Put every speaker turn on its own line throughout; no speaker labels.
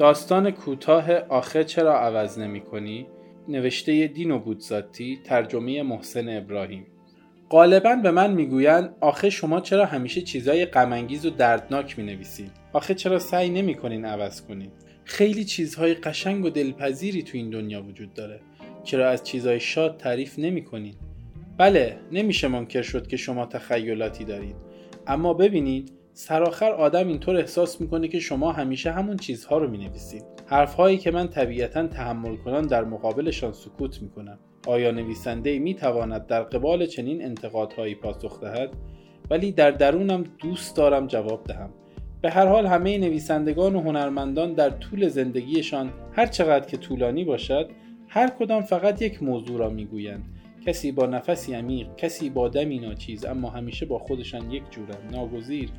داستان کوتاه آخه چرا عوض نمی کنی؟ نوشته دینو بودزاتی ترجمه محسن ابراهیم. غالبا به من می‌گویند آخه شما چرا همیشه چیزای غمانگیز و دردناک می نویسید آخه چرا سعی نمی کنین عوض کنین خیلی چیزهای قشنگ و دلپذیری تو این دنیا وجود داره. چرا از چیزهای شاد تعریف نمی کنین بله نمیشه منکر شد که شما تخیلاتی دارید. اما ببینید سرآخر آدم اینطور احساس می‌کنه که شما همیشه همون چیزها رو می‌نویسید. حرفهایی که من طبیعتا تحمل کنان در مقابلشان سکوت می‌کنم. آیا نویسنده می تواند در قبال چنین انتقادهایی پاسخ دهد؟ ولی در درونم دوست دارم جواب دهم. به هر حال همه نویسندگان و هنرمندان در طول زندگیشان هر چقدر که طولانی باشد هر کدام فقط یک موضوع را می‌گویند. کسی با نفسی عمیق کسی با دمی ناچیز اما همیشه با خودشان یک جورند ناگزیر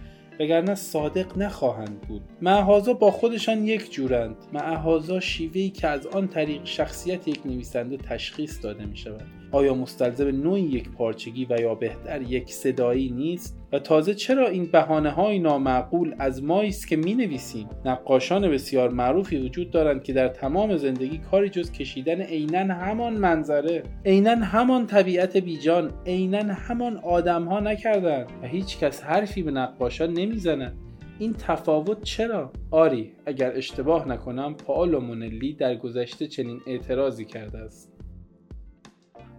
وگرنه صادق نخواهند بود. معهازا با خودشان یک جورند. معهازا شیوهی که از آن طریق شخصیت یک نویسنده تشخیص داده می شود آیا مستلزم نوعی یک پارچگی و یا بهتر یک صدایی نیست؟ و تازه چرا این بهانه های نامعقول از مایی است که می نویسیم نقاشان بسیار معروفی وجود دارند که در تمام زندگی کاری جز کشیدن عینا همان منظره. عینا همان طبیعت بیجان عینا همان آدم ها نکردند و هیچ کس حرفی به نقاشان نمی‌زند این تفاوت چرا؟ آری اگر اشتباه نکنم پاولو مونلی در گذشته چنین اعتراضی کرده است.